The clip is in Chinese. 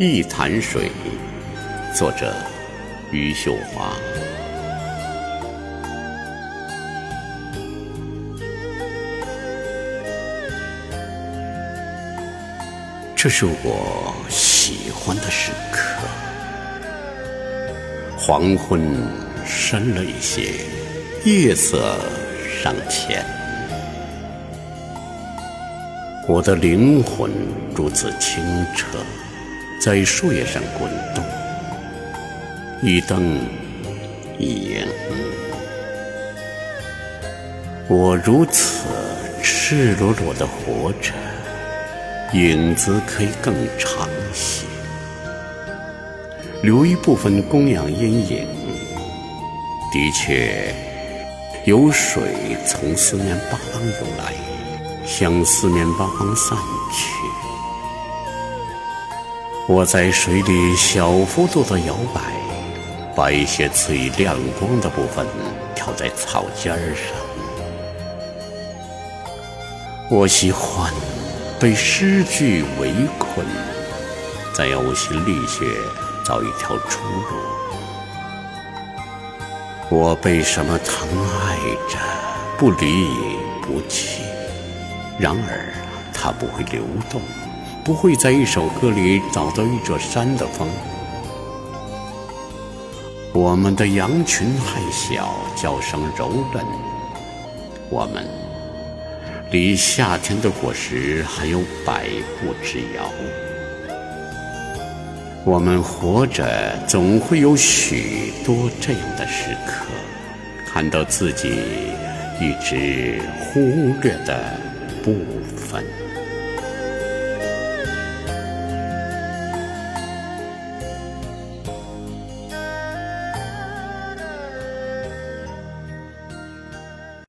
一潭水，作者余秀华。这是我喜欢的时刻。黄昏深了一些，夜色尚浅。我的灵魂如此清澈，在树叶上滚动，一灯一影。我如此赤裸裸的活着，影子可以更长些，留一部分供养阴影。的确，有水从四面八方涌来。向四面八方散去。我在水里小幅度的摇摆，把一些最亮光的部分挑在草尖上。我喜欢被诗句围困，在呕心沥血找一条出路。我被什么疼爱着，不离不弃。然而，它不会流动，不会在一首歌里找到一座山的风。我们的羊群太小，叫声柔韧。我们离夏天的果实还有百步之遥。我们活着，总会有许多这样的时刻，看到自己一直忽略的。部分。